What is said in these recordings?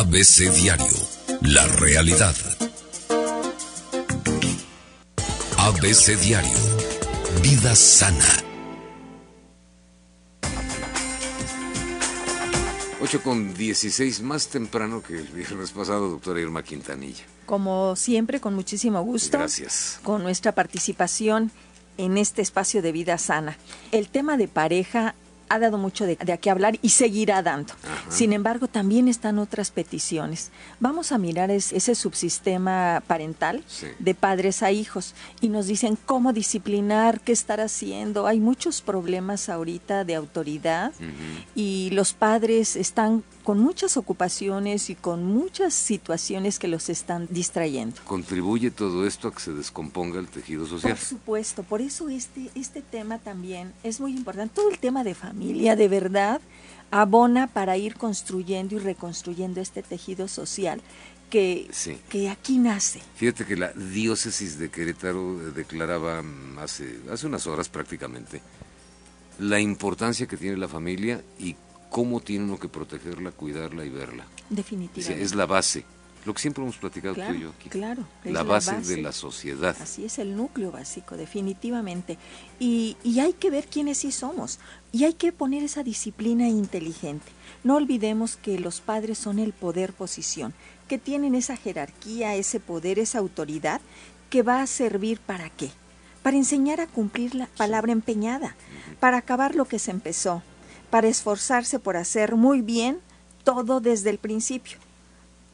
ABC Diario, la realidad. ABC Diario, vida sana. 8 con 16, más temprano que el viernes pasado, doctora Irma Quintanilla. Como siempre, con muchísimo gusto. Gracias. Con nuestra participación en este espacio de vida sana. El tema de pareja ha dado mucho de, de qué hablar y seguirá dando. Sin embargo, también están otras peticiones. Vamos a mirar ese subsistema parental de padres a hijos y nos dicen cómo disciplinar, qué estar haciendo. Hay muchos problemas ahorita de autoridad y los padres están con muchas ocupaciones y con muchas situaciones que los están distrayendo. ¿Contribuye todo esto a que se descomponga el tejido social? Por supuesto, por eso este, este tema también es muy importante. Todo el tema de familia, de verdad, abona para ir construyendo y reconstruyendo este tejido social que, que aquí nace. Fíjate que la diócesis de Querétaro declaraba hace, hace unas horas prácticamente la importancia que tiene la familia y cómo tiene uno que protegerla, cuidarla y verla. Definitivamente. es la base. Lo que siempre hemos platicado tú y yo aquí. Claro. La, base de la sociedad. Así es el núcleo básico, definitivamente. Y, y hay que ver quiénes sí somos. Y hay que poner esa disciplina inteligente. No olvidemos que los padres son el poder posición, que tienen esa jerarquía, ese poder, esa autoridad, que va a servir para qué? Para enseñar a cumplir la palabra empeñada, para acabar lo que se empezó, para esforzarse por hacer muy bien todo desde el principio.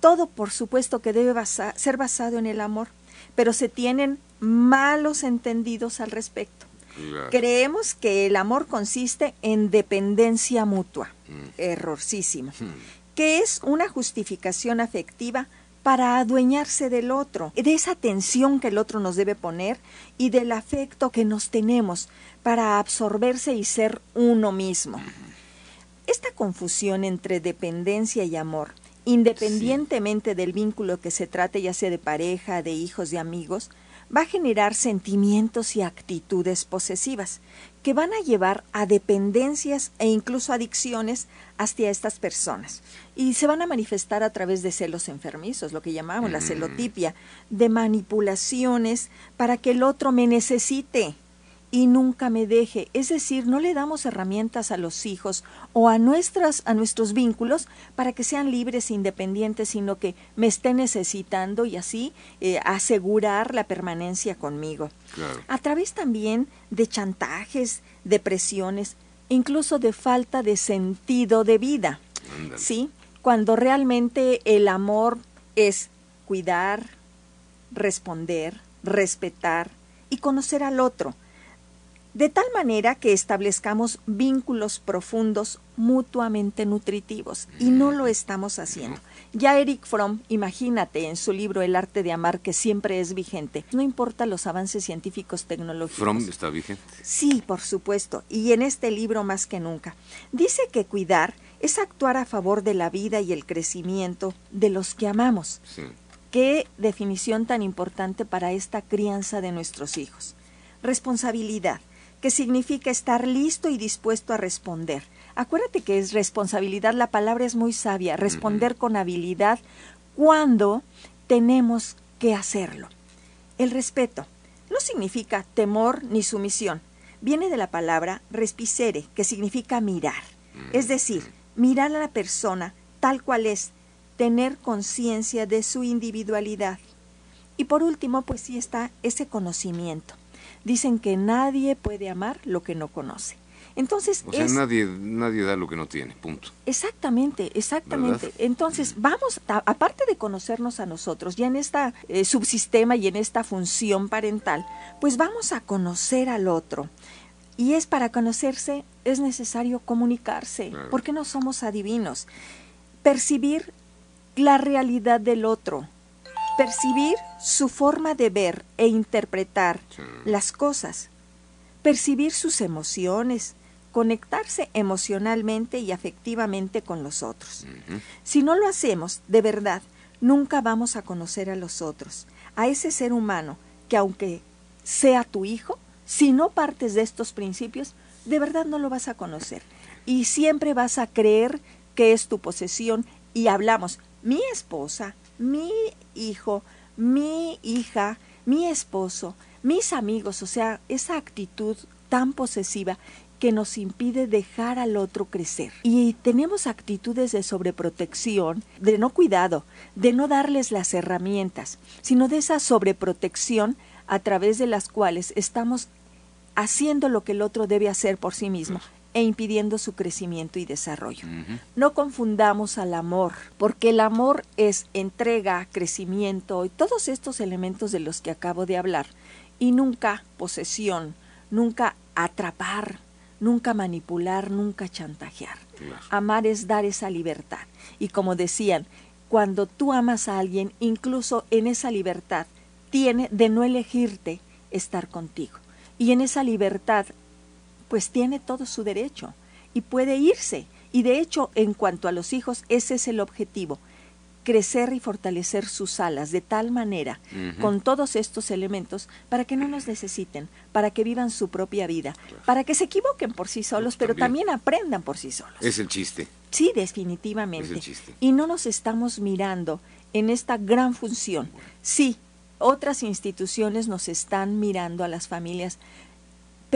Todo, por supuesto, que debe ser basado en el amor, pero se tienen malos entendidos al respecto. Creemos que el amor consiste en dependencia mutua, mm. errorcísimo, mm. que es una justificación afectiva para adueñarse del otro, de esa atención que el otro nos debe poner y del afecto que nos tenemos para absorberse y ser uno mismo. Esta confusión entre dependencia y amor, independientemente del vínculo que se trate, ya sea de pareja, de hijos, de amigos, va a generar sentimientos y actitudes posesivas que van a llevar a dependencias e incluso adicciones hacia estas personas. Y se van a manifestar a través de celos enfermizos, lo que llamamos la mm. celotipia, de manipulaciones para que el otro me necesite, y nunca me deje. Es decir, no le damos herramientas a los hijos o a nuestras a nuestros vínculos para que sean libres e independientes, sino que me esté necesitando y así eh, asegurar la permanencia conmigo. A través también de chantajes, de presiones, incluso de falta de sentido de vida. ¿Sí? Cuando realmente el amor es cuidar, responder, respetar y conocer al otro de tal manera que establezcamos vínculos profundos mutuamente nutritivos y no lo estamos haciendo. Ya Eric Fromm, imagínate en su libro El arte de amar que siempre es vigente, no importa los avances científicos tecnológicos. Fromm está vigente. Sí, por supuesto, y en este libro más que nunca. Dice que cuidar es actuar a favor de la vida y el crecimiento de los que amamos. Sí. Qué definición tan importante para esta crianza de nuestros hijos. Responsabilidad que significa estar listo y dispuesto a responder. Acuérdate que es responsabilidad, la palabra es muy sabia, responder con habilidad cuando tenemos que hacerlo. El respeto no significa temor ni sumisión. Viene de la palabra respicere, que significa mirar. Es decir, mirar a la persona tal cual es, tener conciencia de su individualidad. Y por último, pues sí está ese conocimiento dicen que nadie puede amar lo que no conoce. Entonces, o sea, nadie, nadie da lo que no tiene, punto. Exactamente, exactamente. Entonces, vamos, aparte de conocernos a nosotros, ya en este subsistema y en esta función parental, pues vamos a conocer al otro. Y es para conocerse, es necesario comunicarse, porque no somos adivinos. Percibir la realidad del otro, percibir su forma de ver e interpretar las cosas, percibir sus emociones, conectarse emocionalmente y afectivamente con los otros. Si no lo hacemos, de verdad, nunca vamos a conocer a los otros, a ese ser humano que aunque sea tu hijo, si no partes de estos principios, de verdad no lo vas a conocer. Y siempre vas a creer que es tu posesión y hablamos, mi esposa, mi hijo, mi hija, mi esposo, mis amigos, o sea, esa actitud tan posesiva que nos impide dejar al otro crecer. Y tenemos actitudes de sobreprotección, de no cuidado, de no darles las herramientas, sino de esa sobreprotección a través de las cuales estamos haciendo lo que el otro debe hacer por sí mismo e impidiendo su crecimiento y desarrollo. No confundamos al amor, porque el amor es entrega, crecimiento y todos estos elementos de los que acabo de hablar, y nunca posesión, nunca atrapar, nunca manipular, nunca chantajear. Amar es dar esa libertad. Y como decían, cuando tú amas a alguien, incluso en esa libertad, tiene de no elegirte estar contigo. Y en esa libertad, pues tiene todo su derecho y puede irse. Y de hecho, en cuanto a los hijos, ese es el objetivo, crecer y fortalecer sus alas de tal manera, con todos estos elementos, para que no nos necesiten, para que vivan su propia vida, para que se equivoquen por sí solos, pero también. aprendan por sí solos. Es el chiste. Sí, definitivamente. Y no nos estamos mirando en esta gran función. Sí, otras instituciones nos están mirando a las familias,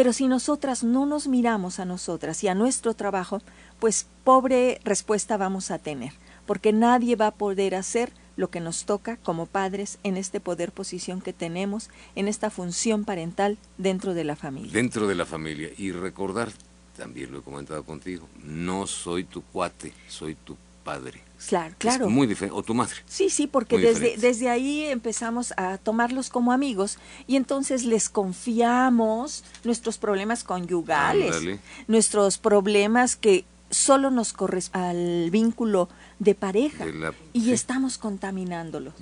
pero si nosotras no nos miramos a nosotras y a nuestro trabajo, pues pobre respuesta vamos a tener porque nadie va a poder hacer lo que nos toca como padres en este poder posición que tenemos, en esta función parental dentro de la familia. Dentro de la familia. Y recordar, también lo he comentado contigo, no soy tu cuate, soy tu padre. Claro, claro. muy diferente. O tu madre. Sí, sí, porque desde, desde ahí empezamos a tomarlos como amigos y entonces les confiamos nuestros problemas conyugales, nuestros problemas que solo nos corresponde al vínculo de pareja y estamos contaminándolo.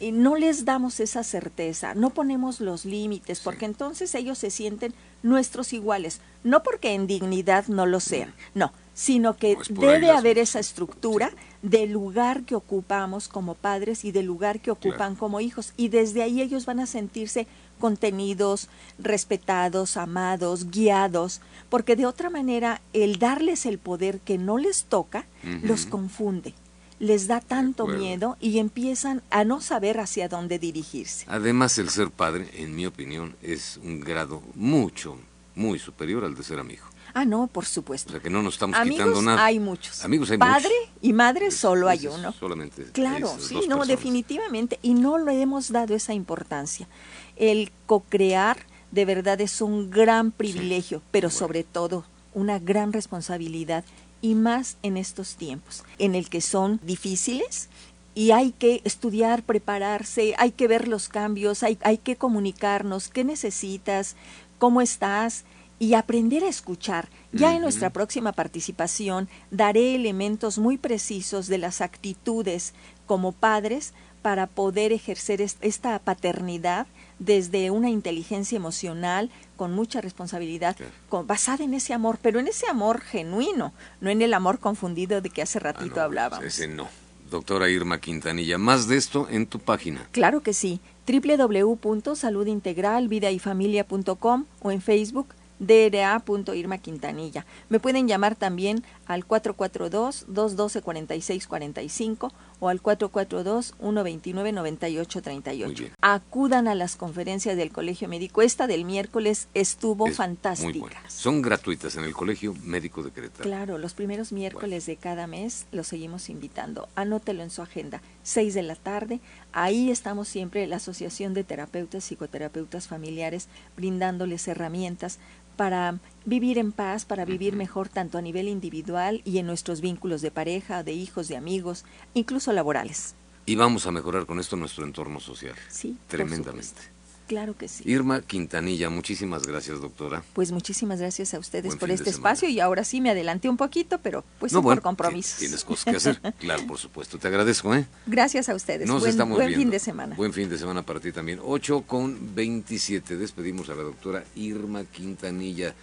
Y no les damos esa certeza, no ponemos los límites, porque entonces ellos se sienten nuestros iguales, no porque en dignidad no lo sean, no, sino que debe haber esa estructura del lugar que ocupamos como padres y del lugar que ocupan como hijos. Y desde ahí ellos van a sentirse contenidos, respetados, amados, guiados, porque de otra manera el darles el poder que no les toca los confunde les da tanto miedo y empiezan a no saber hacia dónde dirigirse. Además, el ser padre, en mi opinión, es un grado mucho, muy superior al de ser amigo. Ah, no, por supuesto. O sea, que no nos estamos quitando nada. hay muchos. Amigos hay Padre y madre solo hay uno. Solamente. Claro, sí, no, definitivamente. Y no le hemos dado esa importancia. El co-crear de verdad es un gran privilegio, pero sobre todo una gran responsabilidad y más en estos tiempos, en el que son difíciles y hay que estudiar, prepararse, hay que ver los cambios, hay, hay que comunicarnos, qué necesitas, cómo estás y aprender a escuchar. Ya en nuestra próxima participación daré elementos muy precisos de las actitudes como padres para poder ejercer esta paternidad desde una inteligencia emocional con mucha responsabilidad, basada en ese amor, pero en ese amor genuino, no en el amor confundido de que hace ratito ah, hablábamos. Ese no. Doctora Irma Quintanilla, más de esto en tu página. Claro que sí, www.saludintegralvidayfamilia.com o en Facebook DRA.Irma Quintanilla. Me pueden llamar también al 442-212-4645 o al 442-129-9838. Acudan a las conferencias del Colegio Médico. Esta del miércoles estuvo fantástica. Son gratuitas en el Colegio Médico de Querétaro. Claro, los primeros miércoles de cada mes los seguimos invitando. Anótelo en su agenda. 6 de la tarde. Ahí estamos siempre, la Asociación de Terapeutas, Psicoterapeutas Familiares, brindándoles herramientas para vivir en paz, para vivir mejor tanto a nivel individual y en nuestros vínculos de pareja, de hijos, de amigos, incluso laborales. Y vamos a mejorar con esto nuestro entorno social. Sí, tremendamente. Claro que sí. Irma Quintanilla, muchísimas gracias, doctora. Pues muchísimas gracias a ustedes por este espacio y ahora sí me adelanté un poquito, pero pues no, por compromiso. Tienes cosas que hacer, claro, por supuesto. Te agradezco, ¿eh? Gracias a ustedes. Nos buen, estamos buen fin de semana. Buen fin de semana para ti también. 8 con 27. Despedimos a la doctora Irma Quintanilla.